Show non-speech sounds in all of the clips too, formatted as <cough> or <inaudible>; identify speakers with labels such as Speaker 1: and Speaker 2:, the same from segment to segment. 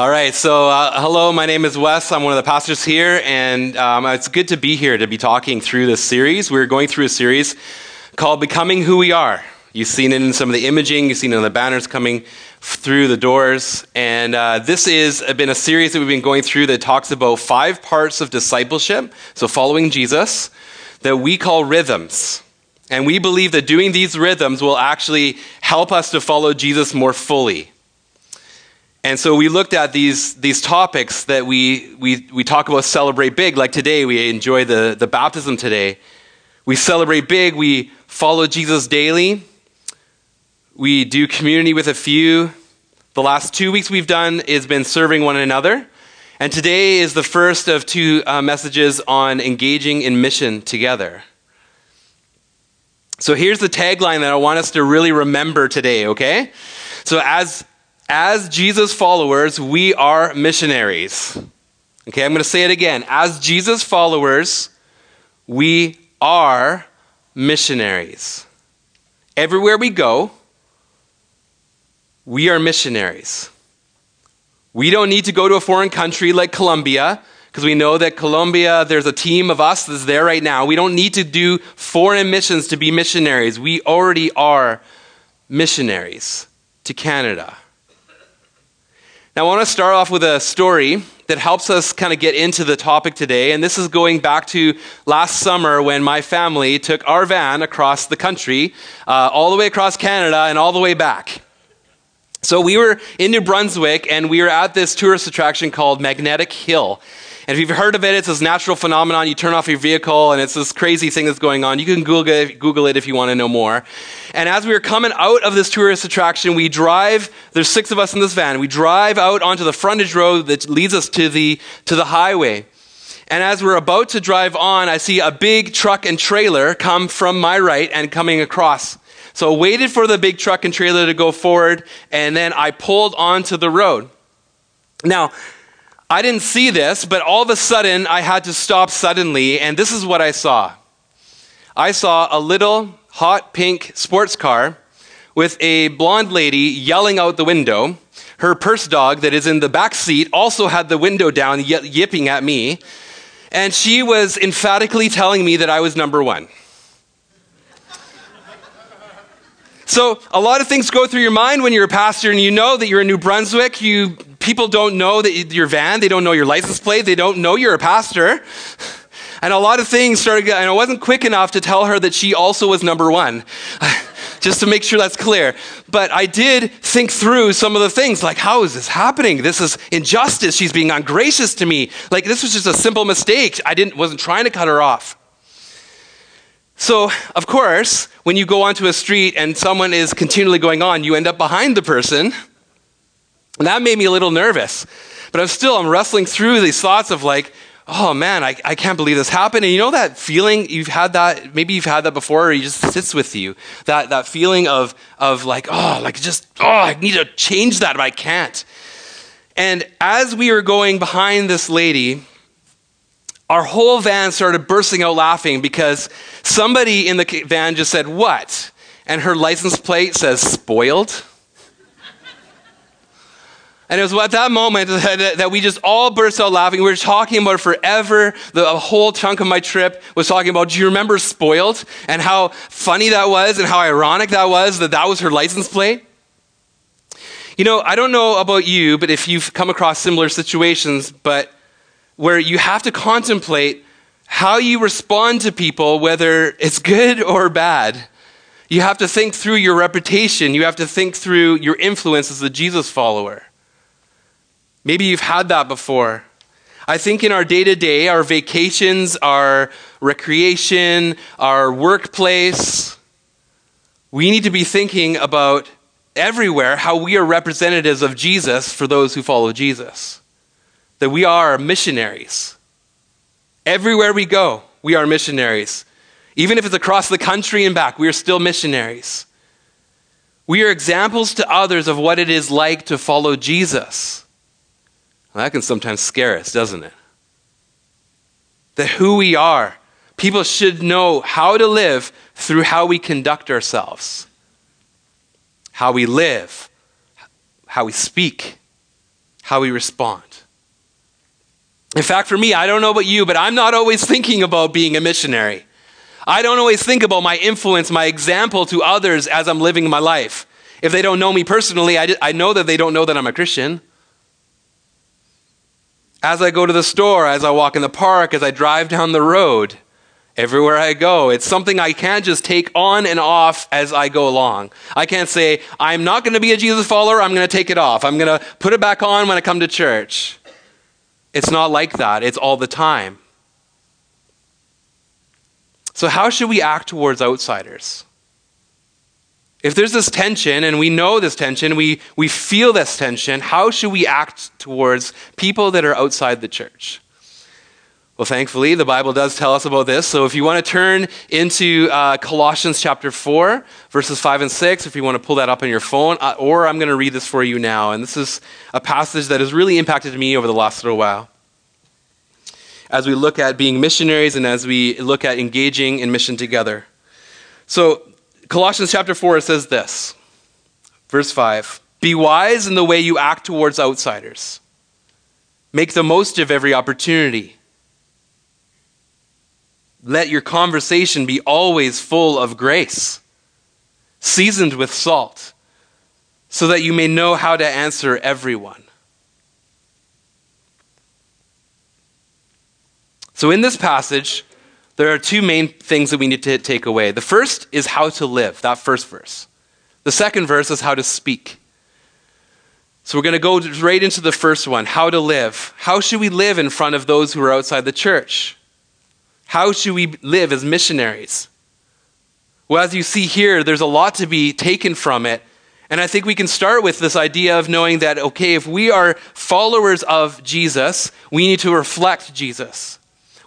Speaker 1: All right, so uh, hello, my name is Wes. I'm one of the pastors here, and um, it's good to be here to be talking through this series. We're going through a series called Becoming Who We Are. You've seen it in some of the imaging, you've seen it in the banners coming through the doors. And uh, this has been a series that we've been going through that talks about five parts of discipleship, so following Jesus, that we call rhythms. And we believe that doing these rhythms will actually help us to follow Jesus more fully. And so we looked at these, these topics that we, we, we talk about celebrate big. Like today, we enjoy the, the baptism today. We celebrate big. We follow Jesus daily. We do community with a few. The last two weeks we've done has been serving one another. And today is the first of two uh, messages on engaging in mission together. So here's the tagline that I want us to really remember today, okay? So as as Jesus followers, we are missionaries. Okay, I'm going to say it again. As Jesus followers, we are missionaries. Everywhere we go, we are missionaries. We don't need to go to a foreign country like Colombia because we know that Colombia, there's a team of us that's there right now. We don't need to do foreign missions to be missionaries. We already are missionaries to Canada. Now, I want to start off with a story that helps us kind of get into the topic today. And this is going back to last summer when my family took our van across the country, uh, all the way across Canada and all the way back. So we were in New Brunswick and we were at this tourist attraction called Magnetic Hill. And if you've heard of it, it's this natural phenomenon. You turn off your vehicle and it's this crazy thing that's going on. You can Google it, Google it if you want to know more. And as we were coming out of this tourist attraction, we drive, there's six of us in this van. We drive out onto the frontage road that leads us to the, to the highway. And as we're about to drive on, I see a big truck and trailer come from my right and coming across. So I waited for the big truck and trailer to go forward, and then I pulled onto the road. Now, I didn't see this, but all of a sudden I had to stop suddenly, and this is what I saw. I saw a little hot pink sports car with a blonde lady yelling out the window. Her purse dog that is in the back seat also had the window down, yipping at me. And she was emphatically telling me that I was number one. So, a lot of things go through your mind when you're a pastor and you know that you're in New Brunswick. You people don't know that your van, they don't know your license plate, they don't know you're a pastor. And a lot of things started, and I wasn't quick enough to tell her that she also was number one, <laughs> just to make sure that's clear. But I did think through some of the things, like, how is this happening? This is injustice. She's being ungracious to me. Like, this was just a simple mistake. I didn't, wasn't trying to cut her off. So, of course, when you go onto a street and someone is continually going on, you end up behind the person and that made me a little nervous. But I'm still, I'm wrestling through these thoughts of like, oh man, I, I can't believe this happened. And you know that feeling, you've had that, maybe you've had that before, or it just sits with you. That, that feeling of, of like, oh, like just, oh, I need to change that, but I can't. And as we were going behind this lady, our whole van started bursting out laughing because somebody in the van just said, What? And her license plate says spoiled. And it was at that moment <laughs> that, we just all burst out laughing. We were talking about it forever. The whole chunk of my trip was talking about, do you remember Spoiled? And how funny that was and how ironic that was that that was her license plate. You know, I don't know about you, but if you've come across similar situations, but where you have to contemplate how you respond to people, whether it's good or bad. You have to think through your reputation. You have to think through your influence as a Jesus follower. Maybe you've had that before. I think in our day to day, our vacations, our recreation, our workplace, we need to be thinking about everywhere how we are representatives of Jesus for those who follow Jesus. That we are missionaries. Everywhere we go, we are missionaries. Even if it's across the country and back, we are still missionaries. We are examples to others of what it is like to follow Jesus. Well, that can sometimes scare us, doesn't it? That who we are, people should know how to live through how we conduct ourselves, how we live, how we speak, how we respond. In fact, for me, I don't know about you, but I'm not always thinking about being a missionary. I don't always think about my influence, my example to others as I'm living my life. If they don't know me personally, I, I know that they don't know that I'm a Christian. As I go to the store, as I walk in the park, as I drive down the road, everywhere I go, it's something I can't just take on and off as I go along. I can't say, I'm not going to be a Jesus follower, I'm going to take it off. I'm going to put it back on when I come to church. It's not like that, it's all the time. So, how should we act towards outsiders? If there's this tension, and we know this tension, we, we feel this tension, how should we act towards people that are outside the church? Well, thankfully, the Bible does tell us about this. So if you want to turn into uh, Colossians chapter 4, verses 5 and 6, if you want to pull that up on your phone, uh, or I'm going to read this for you now. And this is a passage that has really impacted me over the last little while. As we look at being missionaries and as we look at engaging in mission together. So Colossians chapter 4 it says this, verse 5 Be wise in the way you act towards outsiders, make the most of every opportunity. Let your conversation be always full of grace, seasoned with salt, so that you may know how to answer everyone. So, in this passage, there are two main things that we need to take away. The first is how to live, that first verse. The second verse is how to speak. So we're going to go right into the first one how to live. How should we live in front of those who are outside the church? How should we live as missionaries? Well, as you see here, there's a lot to be taken from it. And I think we can start with this idea of knowing that, okay, if we are followers of Jesus, we need to reflect Jesus.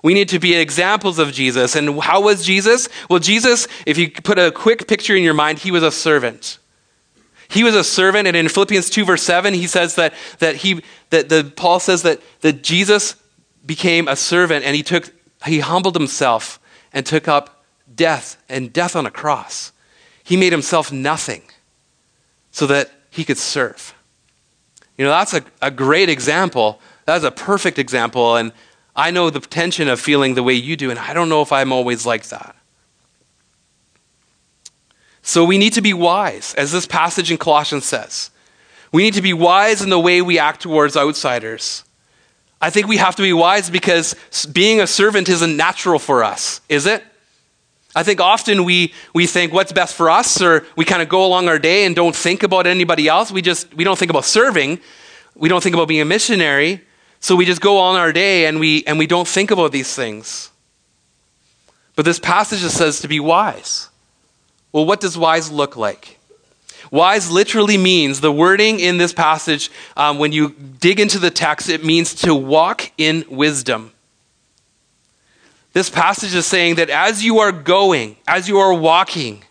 Speaker 1: We need to be examples of Jesus. And how was Jesus? Well, Jesus, if you put a quick picture in your mind, he was a servant. He was a servant, and in Philippians 2, verse 7, he says that, that he that the Paul says that, that Jesus became a servant and he took he humbled himself and took up death and death on a cross. He made himself nothing so that he could serve. You know, that's a, a great example. That's a perfect example. And I know the tension of feeling the way you do, and I don't know if I'm always like that. So we need to be wise, as this passage in Colossians says. We need to be wise in the way we act towards outsiders. I think we have to be wise because being a servant isn't natural for us, is it? I think often we, we think what's best for us, or we kind of go along our day and don't think about anybody else. We just we don't think about serving. We don't think about being a missionary. So we just go on our day and we, and we don't think about these things. But this passage just says to be wise. Well, what does wise look like? Wise literally means, the wording in this passage, um, when you dig into the text, it means to walk in wisdom. This passage is saying that as you are going, as you are walking,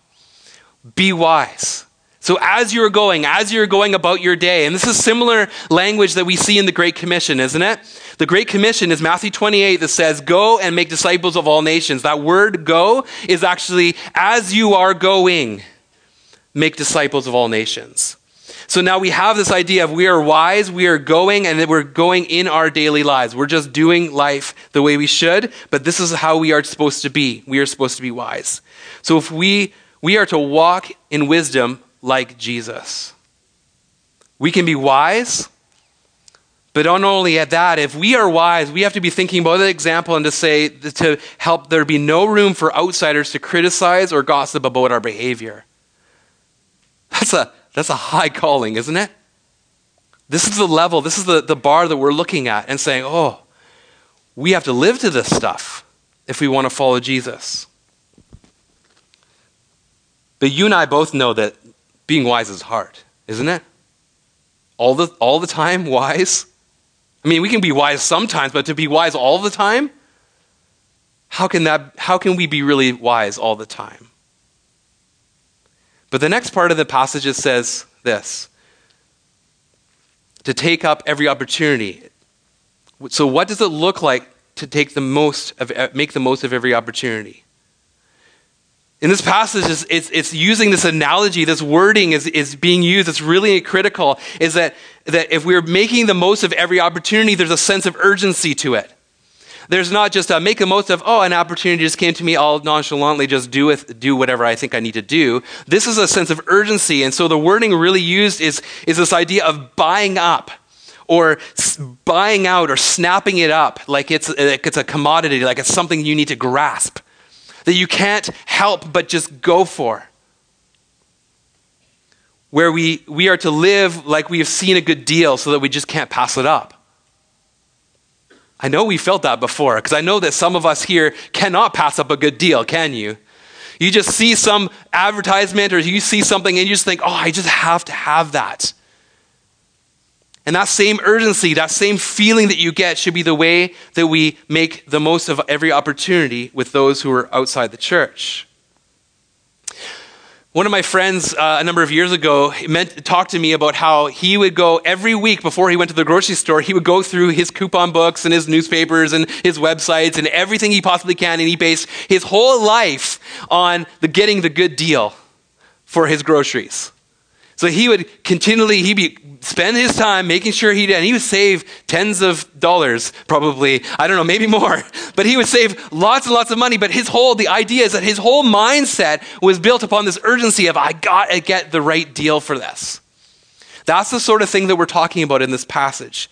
Speaker 1: be wise. So as you're going, as you're going about your day, and this is similar language that we see in the Great Commission, isn't it? The Great Commission is Matthew 28 that says, Go and make disciples of all nations. That word go is actually as you are going, make disciples of all nations. So now we have this idea of we are wise, we are going, and that we're going in our daily lives. We're just doing life the way we should, but this is how we are supposed to be. We are supposed to be wise. So if we we are to walk in wisdom like Jesus. We can be wise, but not only at that, if we are wise, we have to be thinking about the example and to say, to help there be no room for outsiders to criticize or gossip about our behavior. That's a, that's a high calling, isn't it? This is the level, this is the, the bar that we're looking at and saying, oh, we have to live to this stuff if we want to follow Jesus. But you and I both know that being wise is hard, isn't it? All the, all the time, <laughs> wise? I mean, we can be wise sometimes, but to be wise all the time? How can, that, how can we be really wise all the time? But the next part of the passage says this to take up every opportunity. So, what does it look like to take the most of, make the most of every opportunity? In this passage, it's, it's, it's, using this analogy, this wording is, is being used. It's really critical. Is that, that if we're making the most of every opportunity, there's a sense of urgency to it. There's not just a make the most of, oh, an opportunity just came to me, I'll nonchalantly just do, with, do whatever I think I need to do. This is a sense of urgency. And so the wording really used is, is this idea of buying up or buying out or snapping it up like it's, like it's a commodity, like it's something you need to grasp that you can't help but just go for. Where we, we are to live like we have seen a good deal so that we just can't pass it up. I know we felt that before because I know that some of us here cannot pass up a good deal, can you? You just see some advertisement or you see something and you just think, oh, I just have to have that. And that same urgency, that same feeling that you get should be the way that we make the most of every opportunity with those who are outside the church. One of my friends uh, a number of years ago meant, talked to me about how he would go every week before he went to the grocery store, he would go through his coupon books and his newspapers and his websites and everything he possibly can, and he based his whole life on the getting the good deal for his groceries. So he would continually, he'd be, spend his time making sure he did, and he would save tens of dollars, probably. I don't know, maybe more. <laughs> But he would save lots and lots of money. But his whole, the idea is that his whole mindset was built upon this urgency of, I gotta get the right deal for this. That's the sort of thing that we're talking about in this passage.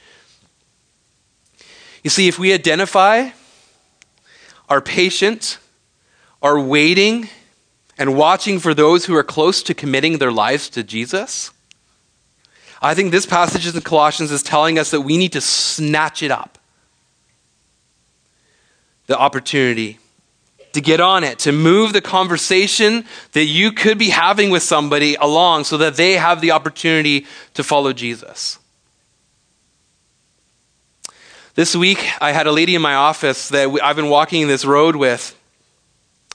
Speaker 1: You see, if we identify, are patient, are waiting, and watching for those who are close to committing their lives to Jesus, I think this passage in Colossians is telling us that we need to snatch it up. The opportunity to get on it, to move the conversation that you could be having with somebody along so that they have the opportunity to follow Jesus. This week, I had a lady in my office that I've been walking this road with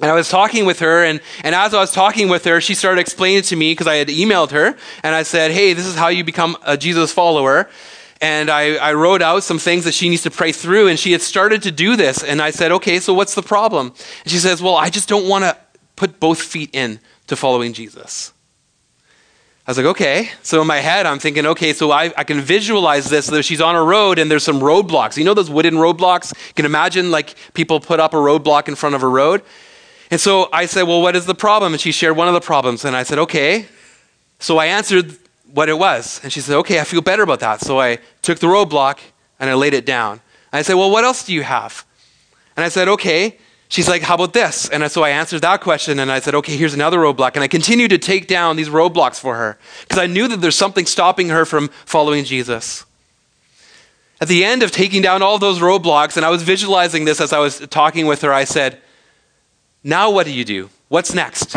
Speaker 1: and I was talking with her, and, and as I was talking with her, she started explaining to me, because I had emailed her, and I said, Hey, this is how you become a Jesus follower. And I, I wrote out some things that she needs to pray through, and she had started to do this. And I said, Okay, so what's the problem? And she says, Well, I just don't want to put both feet in to following Jesus. I was like, okay. So in my head, I'm thinking, okay, so I, I can visualize this. So she's on a road and there's some roadblocks. You know those wooden roadblocks? You can imagine like people put up a roadblock in front of a road. And so I said, Well, what is the problem? And she shared one of the problems. And I said, Okay. So I answered what it was. And she said, Okay, I feel better about that. So I took the roadblock and I laid it down. And I said, Well, what else do you have? And I said, Okay. She's like, How about this? And so I answered that question and I said, Okay, here's another roadblock. And I continued to take down these roadblocks for her because I knew that there's something stopping her from following Jesus. At the end of taking down all those roadblocks, and I was visualizing this as I was talking with her, I said, now what do you do? What's next?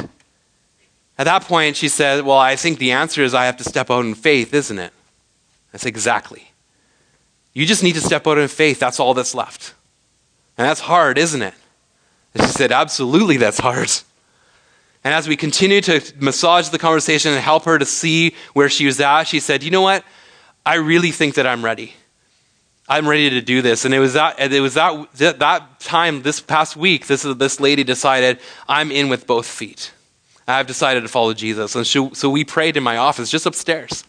Speaker 1: At that point, she said, Well, I think the answer is I have to step out in faith, isn't it? Said, Exactly. You just need to step out in faith. That's all that's left. And that's hard, isn't it? And she said, Absolutely, that's hard. And as we continued to massage the conversation and help her to see where she was at, she said, You know what? I really think that I'm ready. I'm ready to do this. And it was that, it was that, that time, this past week, this, this lady decided, I'm in with both feet. I've decided to follow Jesus. And she, so we prayed in my office just upstairs.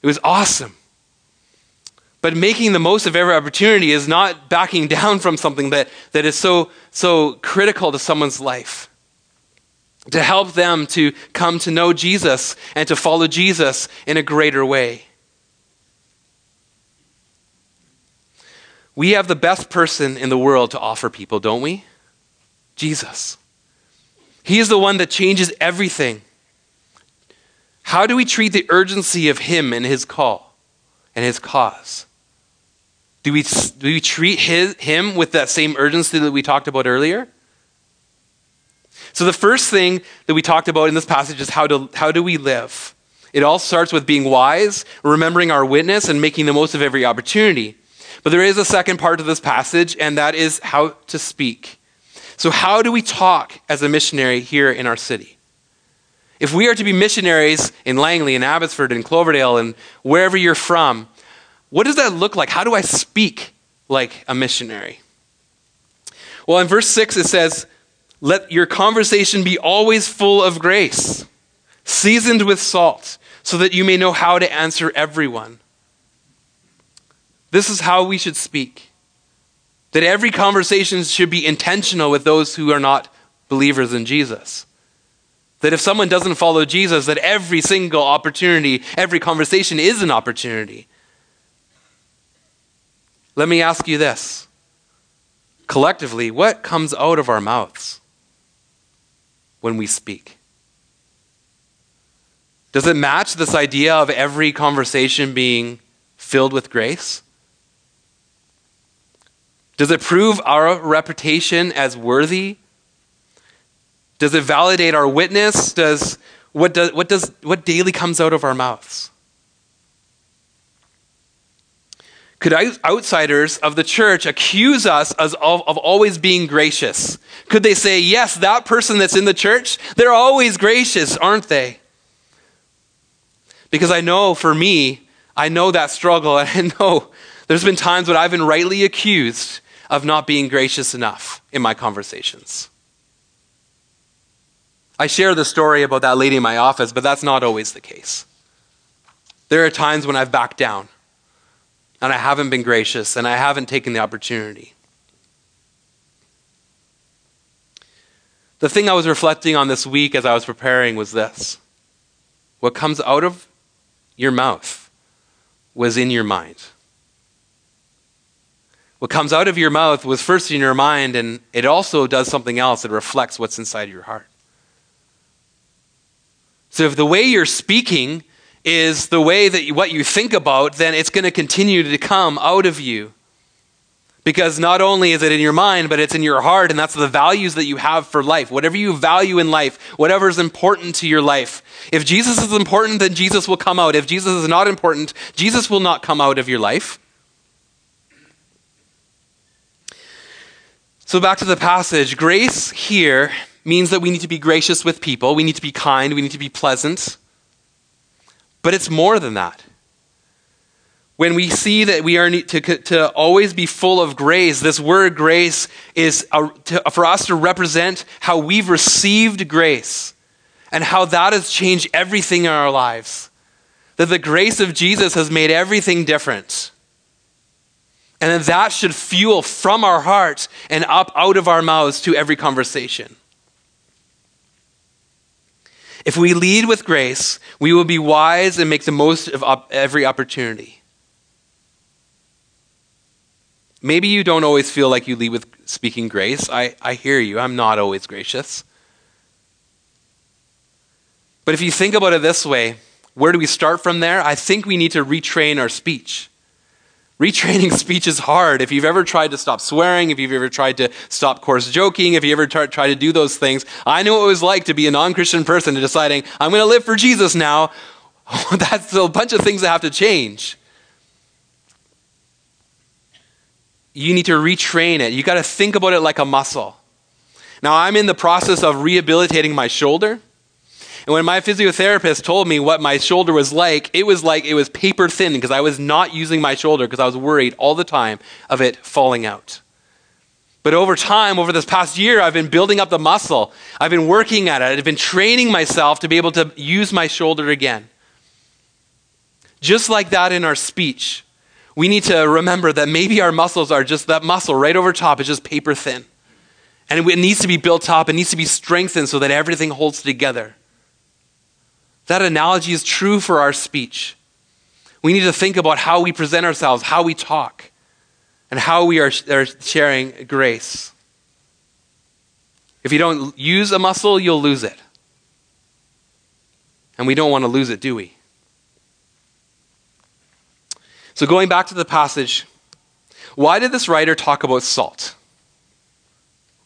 Speaker 1: It was awesome. But making the most of every opportunity is not backing <laughs> down from something that, that is so, so critical to someone's life. To help them to come to know Jesus and to follow Jesus in a greater way. We have the best person in the world to offer people, don't we? Jesus. He is the one that changes everything. How do we treat the urgency of Him and His call and His cause? Do we, do we treat his, Him with that same urgency that we talked about earlier? So, the first thing that we talked about in this passage is how, to, how do we live? It all starts with being wise, remembering our witness, and making the most of every opportunity. But there is a second part to this passage, and that is how to speak. So, how do we talk as a missionary here in our city? If we are to be missionaries in Langley, in Abbotsford, in Cloverdale, and wherever you're from, what does that look like? How do I speak like a missionary? Well, in verse 6, it says, Let your conversation be always full of grace, seasoned with salt, so that you may know how to answer everyone. This is how we should speak. That every conversation should be intentional with those who are not believers in Jesus. That if someone doesn't follow Jesus, that every single opportunity, every conversation is an opportunity. Let me ask you this. Collectively, what comes out of our mouths when we speak? Does it match this idea of every conversation being filled with grace? Does it prove our reputation as worthy? Does it validate our witness? Does what does what does what daily comes out of our mouths? Could outsiders of the church accuse us of, of always being gracious? Could they say, yes, that person that's in the church, they're always gracious, aren't they? Because I know for me, I know that struggle, <laughs> and I know there's been times when I've been rightly accused of not being gracious enough in my conversations. I share the story about that lady in my office, but that's not always the case. There are times when I've backed down and I haven't been gracious and I haven't taken the opportunity. The thing I was reflecting on this week as I was preparing was this what comes out of your mouth was in your mind. What comes out of your mouth was first in your mind, and it also does something else. It reflects what's inside your heart. So if the way you're speaking is the way that you, what you think about, then it's going to continue to come out of you. Because not only is it in your mind, but it's in your heart, and that's the values that you have for life. Whatever you value in life, whatever is important to your life. If Jesus is important, then Jesus will come out. If Jesus is not important, Jesus will not come out of your life. So, back to the passage. Grace here means that we need to be gracious with people, we need to be kind, we need to be pleasant. But it's more than that. When we see that we are to, to always be full of grace, this word grace is a, to, for us to represent how we've received grace and how that has changed everything in our lives. That the grace of Jesus has made everything different. And then that should fuel from our hearts and up out of our mouths to every conversation. If we lead with grace, we will be wise and make the most of every opportunity. Maybe you don't always feel like you lead with speaking grace. I, I hear you. I'm not always gracious. But if you think about it this way, where do we start from there? I think we need to retrain our speech. Retraining <laughs> speech is hard. If you've ever tried to stop swearing, if you've ever tried to stop coarse joking, if you ever tried try to do those things, I know what it was like to be a non Christian person and deciding, I'm going to live for Jesus now. <laughs> That's a bunch of things that have to change. You need to retrain it. You got to think about it like a muscle. Now, I'm in the process of rehabilitating my shoulder. And when my physiotherapist told me what my shoulder was like, it was like it was paper thin because I was not using my shoulder because I was worried all the time of it falling out. But over time, over this past year, I've been building up the muscle. I've been working at it. I've been training myself to be able to use my shoulder again. Just like that in our speech, we need to remember that maybe our muscles are just that muscle right over top is just paper thin. And it needs to be built up, it needs to be strengthened so that everything holds together. That analogy is true for our speech. We need to think about how we present ourselves, how we talk, and how we are, are sharing grace. If you don't use a muscle, you'll lose it. And we don't want to lose it, do we? So, going back to the passage, why did this writer talk about salt?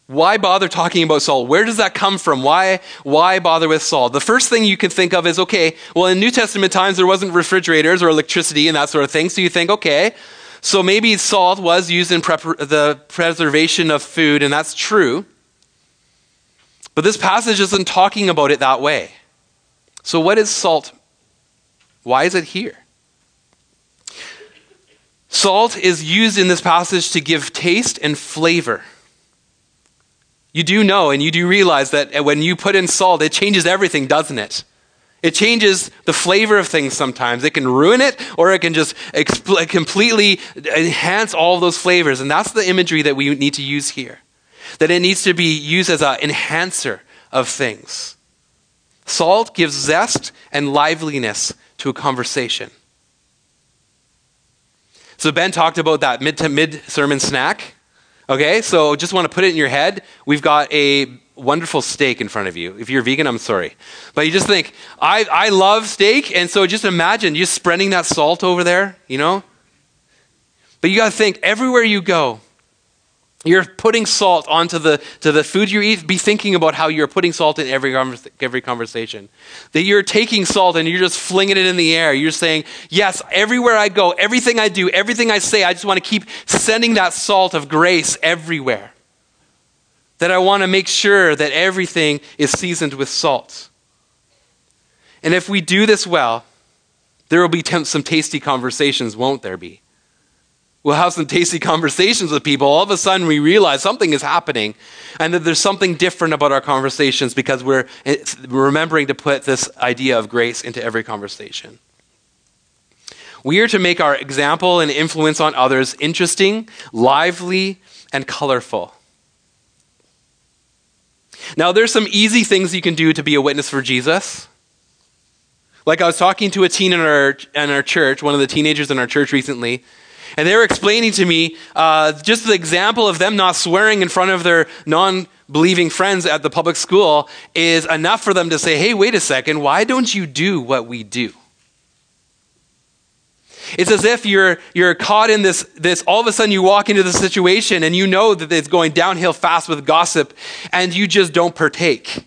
Speaker 1: Why bother talking about salt? Where does that come from? Why, why bother with salt? The first thing you can think of is okay, well, in New Testament times, there wasn't refrigerators or electricity and that sort of thing. So you think, okay, so maybe salt was used in the preservation of food, and that's true. But this passage isn't talking about it that way. So, what is salt? Why is it here? Salt is used in this passage to give taste and flavor. You do know and you do realize that uh, when you put in salt, it changes everything, doesn't it? It changes the flavor of things sometimes. It can ruin it or it can just completely uh, enhance all those flavors. And that's the imagery that we need to use here. That it needs to be used as an enhancer of things. Salt gives zest and liveliness to a conversation. So Ben talked about that mid to mid sermon snack. Okay, so just want to put it in your head. We've got a wonderful steak in front of you. If you're vegan, I'm sorry. But you just think, I, I love steak, and so just imagine just spreading that salt over there, you know? But you got to think, everywhere you go, you're putting salt onto the, to the food you eat. Be thinking about how you're putting salt in every, every conversation. That you're taking salt and you're just flinging it in the air. You're saying, Yes, everywhere I go, everything I do, everything I say, I just want to keep sending that salt of grace everywhere. That I want to make sure that everything is seasoned with salt. And if we do this well, there will be some tasty conversations, won't there be? We'll have some tasty conversations with people. All of a sudden, we realize something is happening and that there's something different about our conversations because we're remembering to put this idea of grace into every conversation. We are to make our example and influence on others interesting, lively, and colorful. Now, there's some easy things you can do to be a witness for Jesus. Like I was talking to a teen in our, in our church, one of the teenagers in our church recently, and they were explaining to me uh, just the example of them not swearing in front of their non believing friends at the public school is enough for them to say, hey, wait a second, why don't you do what we do? It's as if you're, you're caught in this, this, all of a sudden you walk into the situation and you know that it's going downhill fast with gossip and you just don't partake.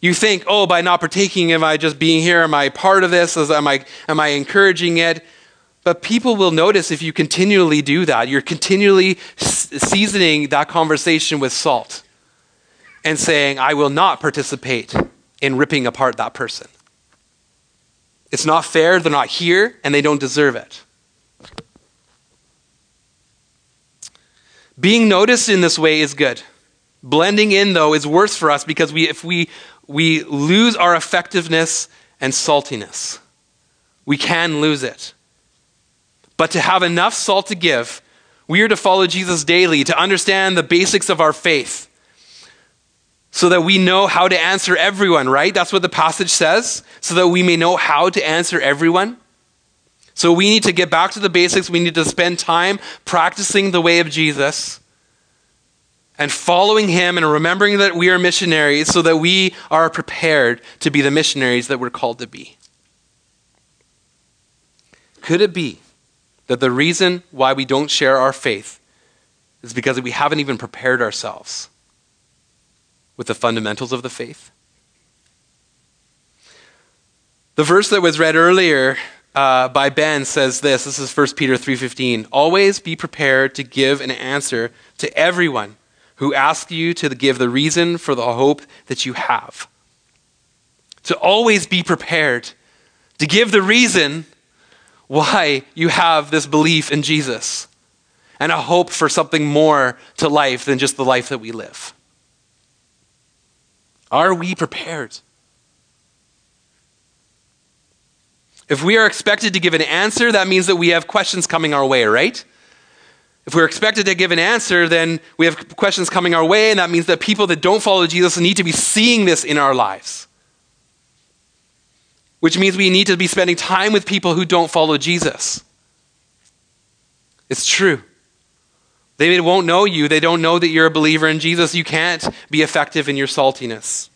Speaker 1: You think, oh, by not partaking, am I just being here? Am I part of this? Am I, am I encouraging it? But people will notice if you continually do that, you're continually seasoning that conversation with salt and saying, I will not participate in ripping apart that person. It's not fair, they're not here, and they don't deserve it. Being noticed in this way is good. Blending in, though, is worse for us because we, if we, we lose our effectiveness and saltiness, we can lose it. But to have enough salt to give, we are to follow Jesus daily, to understand the basics of our faith, so that we know how to answer everyone, right? That's what the passage says, so that we may know how to answer everyone. So we need to get back to the basics. We need to spend time practicing the way of Jesus and following him and remembering that we are missionaries so that we are prepared to be the missionaries that we're called to be. Could it be that the reason why we don't share our faith is because we haven't even prepared ourselves with the fundamentals of the faith. The verse that was read earlier uh, by Ben says this. This is 1 Peter 3.15. Always be prepared to give an answer to everyone who asks you to give the reason for the hope that you have. To always be prepared to give the reason why you have this belief in Jesus and a hope for something more to life than just the life that we live. Are we prepared? If we are expected to give an answer, that means that we have questions coming our way, right? If we're expected to give an answer, then we have questions coming our way, and that means that people that don't follow Jesus need to be seeing this in our lives which means we need to be spending time with people who don't follow Jesus. It's true. They won't know you. They don't know that you're a believer in Jesus. You can't be effective in your saltiness.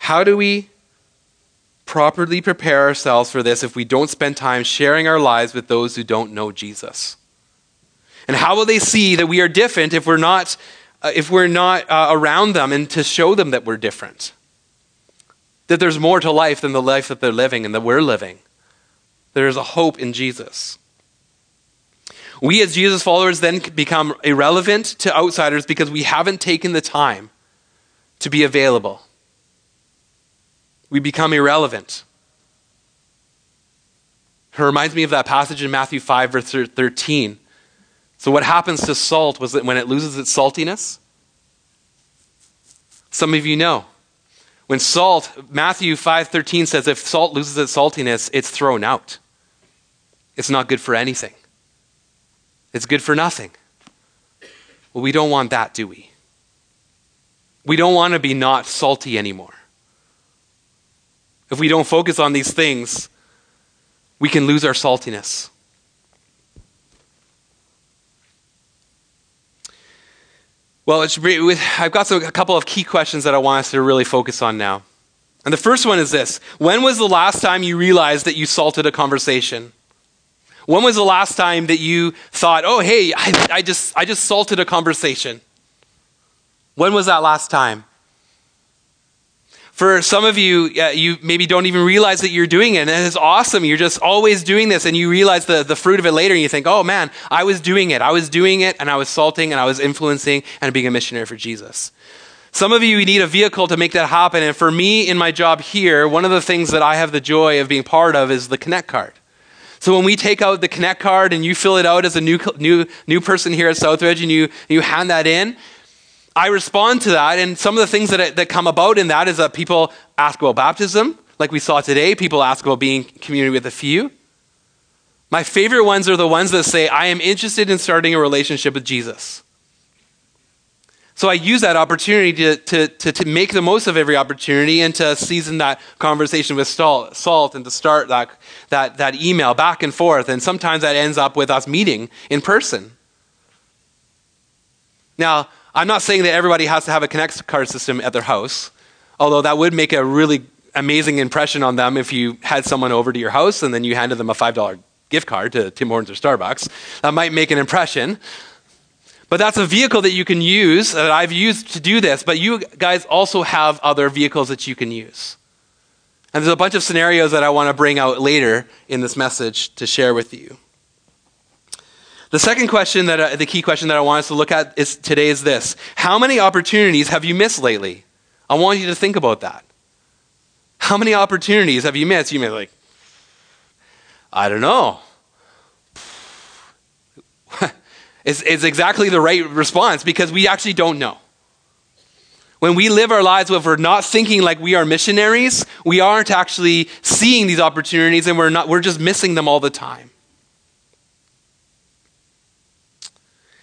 Speaker 1: How do we properly prepare ourselves for this if we don't spend time sharing our lives with those who don't know Jesus? And how will they see that we are different if we're not, uh, if we're not uh, around them and to show them that we're different? That there's more to life than the life that they're living and that we're living. There's a hope in Jesus. We, as Jesus followers, then become irrelevant to outsiders because we haven't taken the time to be available. We become irrelevant. It reminds me of that passage in Matthew 5, verse 13. So, what happens to salt was that when it loses its saltiness, some of you know. When salt, Matthew 5:13 says if salt loses its saltiness, it's thrown out. It's not good for anything. It's good for nothing. Well, we don't want that, do we? We don't want to be not salty anymore. If we don't focus on these things, we can lose our saltiness. Well, I've got some, a couple of key questions that I want us to really focus on now. And the first one is this When was the last time you realized that you salted a conversation? When was the last time that you thought, oh, hey, I, I, just, I just salted a conversation? When was that last time? For some of you, uh, you maybe don't even realize that you're doing it, and it's awesome. You're just always doing this, and you realize the, the fruit of it later, and you think, oh man, I was doing it. I was doing it, and I was salting, and I was influencing, and being a missionary for Jesus. Some of you need a vehicle to make that happen, and for me in my job here, one of the things that I have the joy of being part of is the Connect card. So when we take out the Connect card and you fill it out as a new, new, new person here at SouthRidge and you, you hand that in, I respond to that. And some of the things that, that come about in that is that people ask about baptism, like we saw today. People ask about being community with a few. My favorite ones are the ones that say, I am interested in starting a relationship with Jesus. So I use that opportunity to, to, to, to, make the most of every opportunity and to season that conversation with salt and to start that, that, that email back and forth. And sometimes that ends up with us meeting in person. Now, I'm not saying that everybody has to have a Connect card system at their house, although that would make a really amazing impression on them if you had someone over to your house and then you handed them a $5 gift card to Tim Hortons or Starbucks. That might make an impression. But that's a vehicle that you can use, that I've used to do this, but you guys also have other vehicles that you can use. And there's a bunch of scenarios that I want to bring out later in this message to share with you. The second question that uh, the key question that I want us to look at is today is this. How many opportunities have you missed lately? I want you to think about that. How many opportunities have you missed? You may be like, I don't know. <laughs> it's, is exactly the right response because we actually don't know. When we live our lives, if we're not thinking like we are missionaries, we aren't actually seeing these opportunities and we're, not, we're just missing them all the time.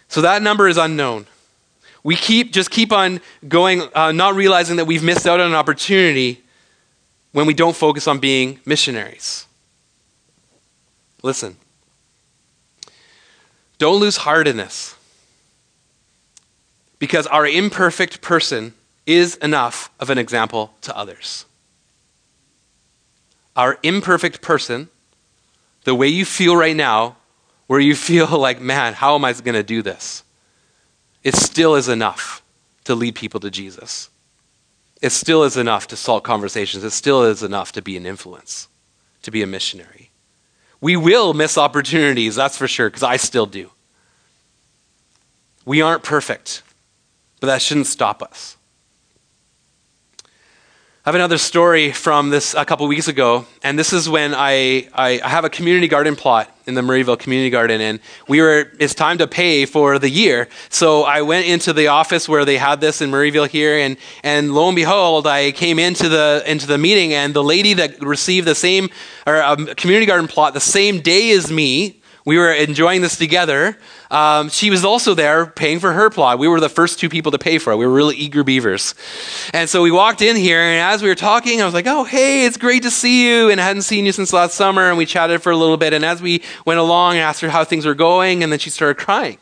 Speaker 1: So that number is unknown. We keep, just keep on going, uh, not realizing that we've missed out on an opportunity when we don't focus on being missionaries. Listen. Don't lose heart in this. Because our imperfect person is enough of an example to others. Our imperfect person, the way you feel right now, where you feel <laughs> like, man, how am I going to do this? It still is enough to lead people to Jesus. It still is enough to salt conversations. It still is enough to be an influence, to be a missionary. We will miss opportunities, that's for sure, because I still do. We aren't perfect, but that shouldn't stop us. I have another story from this a couple weeks ago, and this is when I, I, have a community garden plot in the Murrayville Community Garden, and we were it's time to pay for the year. So I went into the office where they had this in Murrayville here, and and lo and behold, I came into the into the meeting, and the lady that received the same or a um, community garden plot the same day as me we were enjoying this together. Um, she was also there paying for her plot. We were the first two people to pay for it. We were really eager beavers. And so we walked in here, and as we were talking, I was like, oh, hey, it's great to see you. And I hadn't seen you since last summer, and we chatted for a little bit. And as we went along, I asked her how things were going, and then she started crying.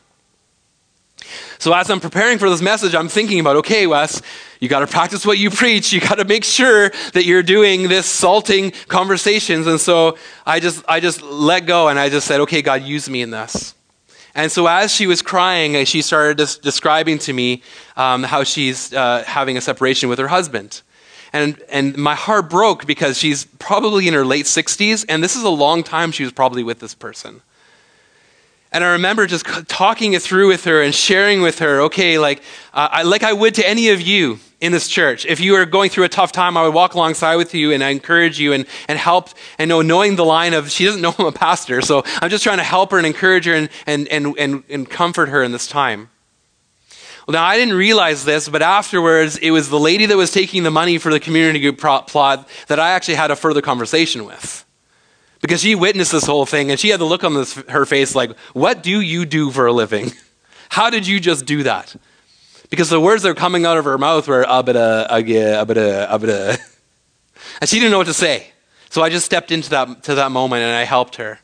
Speaker 1: So as I'm preparing for this message, I'm thinking about, okay, Wes, you got to practice what you preach. You got to make sure that you're doing this salting conversations. And so I just, I just let go and I just said, okay, God, use me in this. And so as she was crying, uh, she started des- describing to me um, how she's uh, having a separation with her husband. And, and my heart broke because she's probably in her late 60s, and this is a long time she was probably with this person. And I remember just talking it through with her and sharing with her, okay, like, uh, I, like I would to any of you in this church. If you are going through a tough time, I would walk alongside with you and I encourage you and, and help. And know, knowing the line of, she doesn't <laughs> know I'm a pastor, so I'm just trying to help her and encourage her and, and, and, and, and comfort her in this time. Well, now I didn't realize this, but afterwards, it was the lady that was taking the money for the community group plot that I actually had a further conversation with. Because she witnessed this whole thing and she had the look on this, her face like, What do you do for a living? <laughs> How did you just do that? Because the words that were coming out of her mouth were abada, agya, abada, abada. <laughs> And she didn't know what to say. So I just stepped into that, to that moment and I helped her.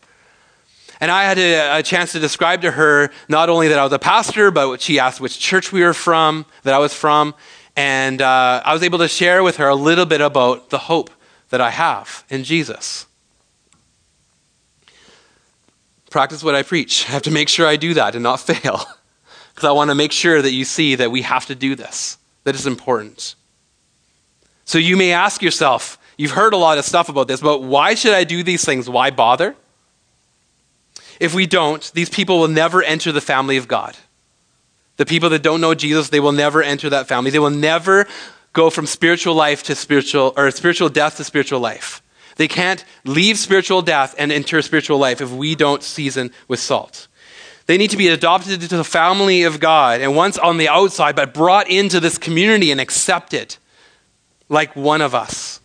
Speaker 1: And I had a, a, chance to describe to her not only that I was a pastor, but she asked which church we were from, that I was from. And uh, I was able to share with her a little bit about the hope that I have in Jesus. Practice what I preach. I have to make sure I do that and not <laughs> fail. Because I want to make sure that you see that we have to do this, that is important. So you may ask yourself, you've heard a lot of stuff about this, but why should I do these things? Why bother? If we don't, these people will never enter the family of God. The people that don't know Jesus, they will never enter that family. They will never go from spiritual life to spiritual, or spiritual death to spiritual life. They can't leave spiritual death and enter spiritual life if we don't season with salt. They need to be adopted into the family of God and once on the outside, but brought into this community and accepted like one of us.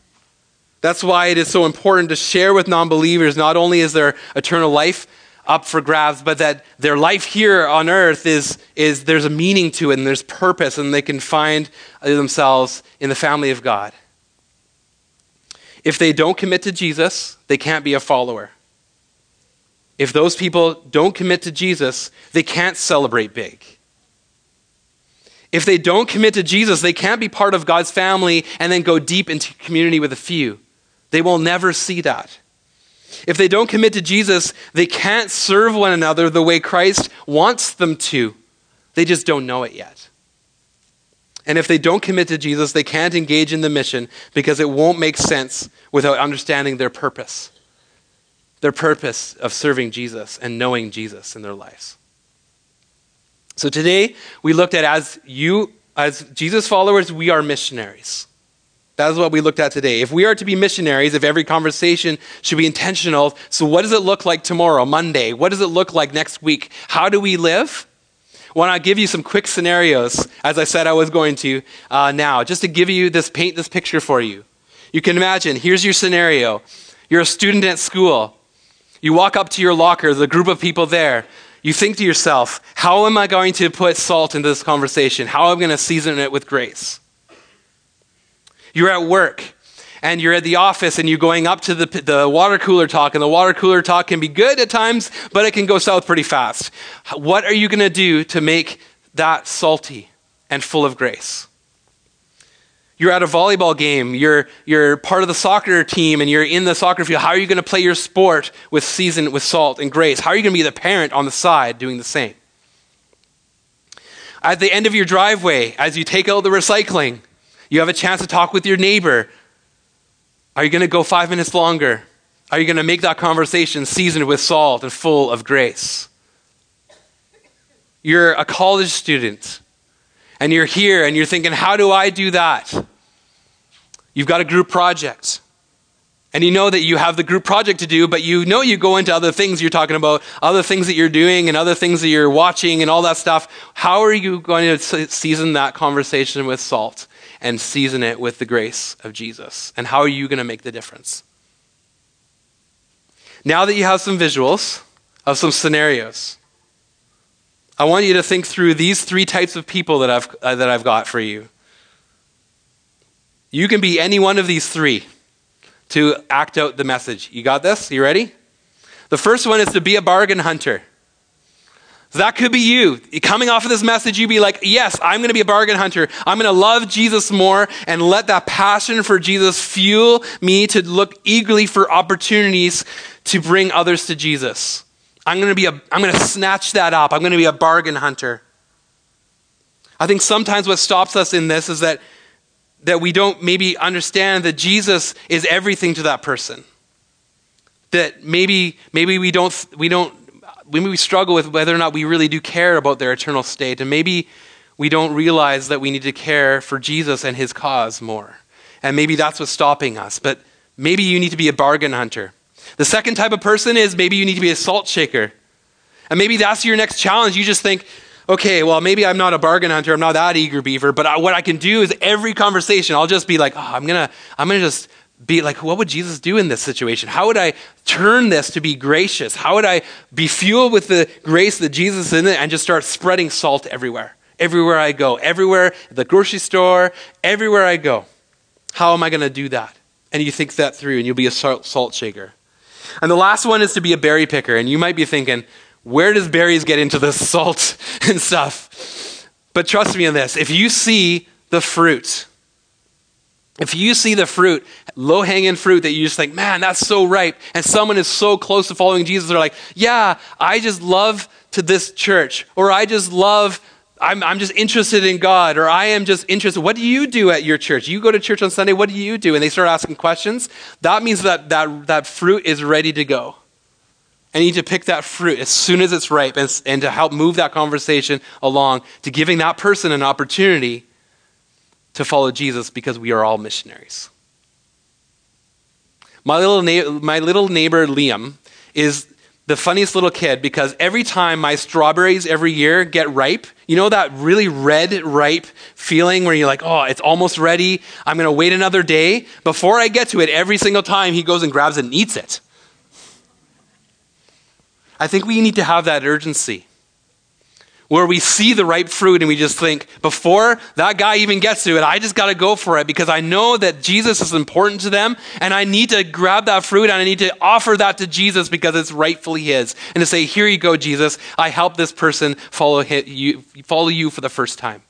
Speaker 1: That's why it is so important to share with non believers not only is their eternal life up for grabs, but that their life here on earth is, is there's a meaning to it and there's purpose and they can find themselves in the family of God. If they don't commit to Jesus, they can't be a follower. If those people don't commit to Jesus, they can't celebrate big. If they don't commit to Jesus, they can't be part of God's family and then go deep into community with a few. They will never see that. If they don't commit to Jesus, they can't serve one another the way Christ wants them to. They just don't know it yet. And if they don't commit to Jesus, they can't engage in the mission because it won't make sense without understanding their purpose. Their purpose of serving Jesus and knowing Jesus in their lives. So today we looked at as you as Jesus followers, we are missionaries. That is what we looked at today. If we are to be missionaries, if every conversation should be intentional, so what does it look like tomorrow, Monday? What does it look like next week? How do we live? Don't I give you some quick scenarios, as I said I was going to uh, now, just to give you this, paint this picture for you. You can imagine, here's your scenario. You're a student at school. You walk up to your locker, there's a group of people there. You think to yourself, how am I going to put salt into this conversation? How am I going to season it with grace? You're at work and you're at the office and you're going up to the, the water cooler talk, and the water cooler talk can be good at times, but it can go south pretty fast. What are you going to do to make that salty and full of grace? You're at a volleyball game, you're, you're part of the soccer team, and you're in the soccer field. How are you going to play your sport with season, with salt and grace? How are you going to be the parent on the side doing the same? At the end of your driveway, as you take out the recycling, you have a chance to talk with your neighbor. Are you going to go five minutes longer? Are you going to make that conversation seasoned with salt and full of grace? You're a college student and you're here and you're thinking, how do I do that? You've got a group project. And you know that you have the group project to do, but you know you go into other things you're talking about, other things that you're doing and other things that you're watching and all that stuff. How are you going to season that conversation with salt? And season it with the grace of Jesus? And how are you going to make the difference? Now that you have some visuals of some scenarios, I want you to think through these three types of people that I've, uh, that I've got for you. You can be any one of these three to act out the message. You got this? You ready? The first one is to be a bargain hunter. That could be you. Coming off of this message, you'd be like, yes, I'm going to be a bargain hunter. I'm going to love Jesus more and let that passion for Jesus fuel me to look eagerly for opportunities to bring others to Jesus. I'm going to be a, I'm going to snatch that up. I'm going to be a bargain hunter. I think sometimes what stops us in this is that, that we don't maybe understand that Jesus is everything to that person. That maybe, maybe we don't, we don't maybe we struggle with whether or not we really do care about their eternal state. And maybe we don't realize that we need to care for Jesus and his cause more. And maybe that's what's stopping us. But maybe you need to be a bargain hunter. The second type of person is maybe you need to be a salt shaker. And maybe that's your next challenge. You just think, okay, well, maybe I'm not a bargain hunter. I'm not that eager beaver. But I, what I can do is every conversation, I'll just be like, oh, I'm going to, I'm going to just be like, what would Jesus do in this situation? How would I turn this to be gracious? How would I be fueled with the grace that Jesus is in it and just start spreading salt everywhere? Everywhere I go, everywhere, the grocery store, everywhere I go. How am I going to do that? And you think that through and you'll be a salt shaker. And the last one is to be a berry picker. And you might be thinking, where does berries get into the salt <laughs> and stuff? But trust me on this if you see the fruit, if you see the fruit, low hanging fruit that you just think, man, that's so ripe, and someone is so close to following Jesus, they're like, yeah, I just love to this church, or I just love, I'm, I'm just interested in God, or I am just interested. What do you do at your church? You go to church on Sunday, what do you do? And they start asking questions. That means that that, that fruit is ready to go. I need to pick that fruit as soon as it's ripe and, and to help move that conversation along to giving that person an opportunity to follow Jesus because we are all missionaries. My little, na- my little neighbor Liam is the funniest little kid because every time my strawberries every year get ripe, you know that really red, ripe feeling where you're like, oh, it's almost ready. I'm going to wait another day. Before I get to it, every single time he goes and grabs it and eats it. I think we need to have that urgency where we see the ripe fruit and we just think, before that guy even gets to it, I just got to go for it because I know that Jesus is important to them and I need to grab that fruit and I need to offer that to Jesus because it's rightfully his. And to say, here you go, Jesus, I help this person follow you, follow you for the first time.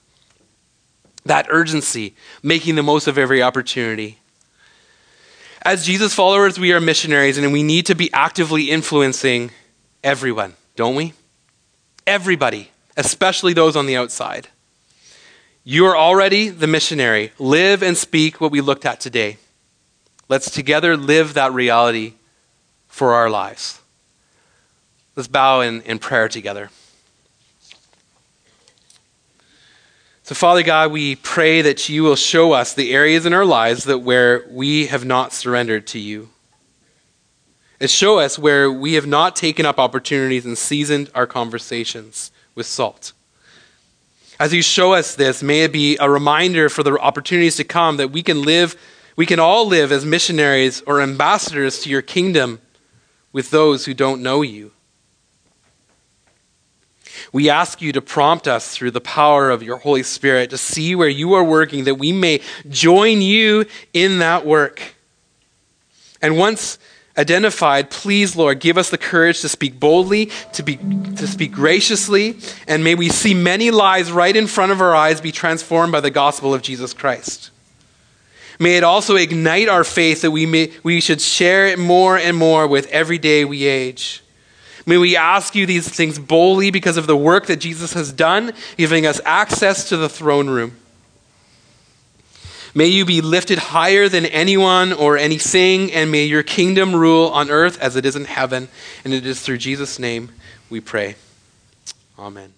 Speaker 1: That urgency, making the most of every opportunity. As Jesus followers, we are missionaries and we need to be actively influencing everyone, don't we? Everybody especially those on the outside. You are already the missionary. Live and speak what we looked at today. Let's together live that reality for our lives. Let's bow in, in prayer together. So, Father God, we pray that you will show us the areas in our lives that where we have not surrendered to you. And show us where we have not taken up opportunities and seasoned our conversations with salt. As you show us this, may it be a reminder for the opportunities to come that we can live, we can all live as missionaries or ambassadors to your kingdom with those who don't know you. We ask you to prompt us through the power of your Holy Spirit to see where you are working, that we may join you in that work. And once identified, please, Lord, give us the courage to speak boldly, to, be, to speak graciously, and may we see many lives right in front of our eyes be transformed by the gospel of Jesus Christ. May it also ignite our faith that we, may, we should share it more and more with every day we age. May we ask you these things boldly because of the work that Jesus has done, giving us access to the throne room. May you be lifted higher than anyone or anything, and may your kingdom rule on earth as it is in heaven. And it is through Jesus' name we pray. Amen.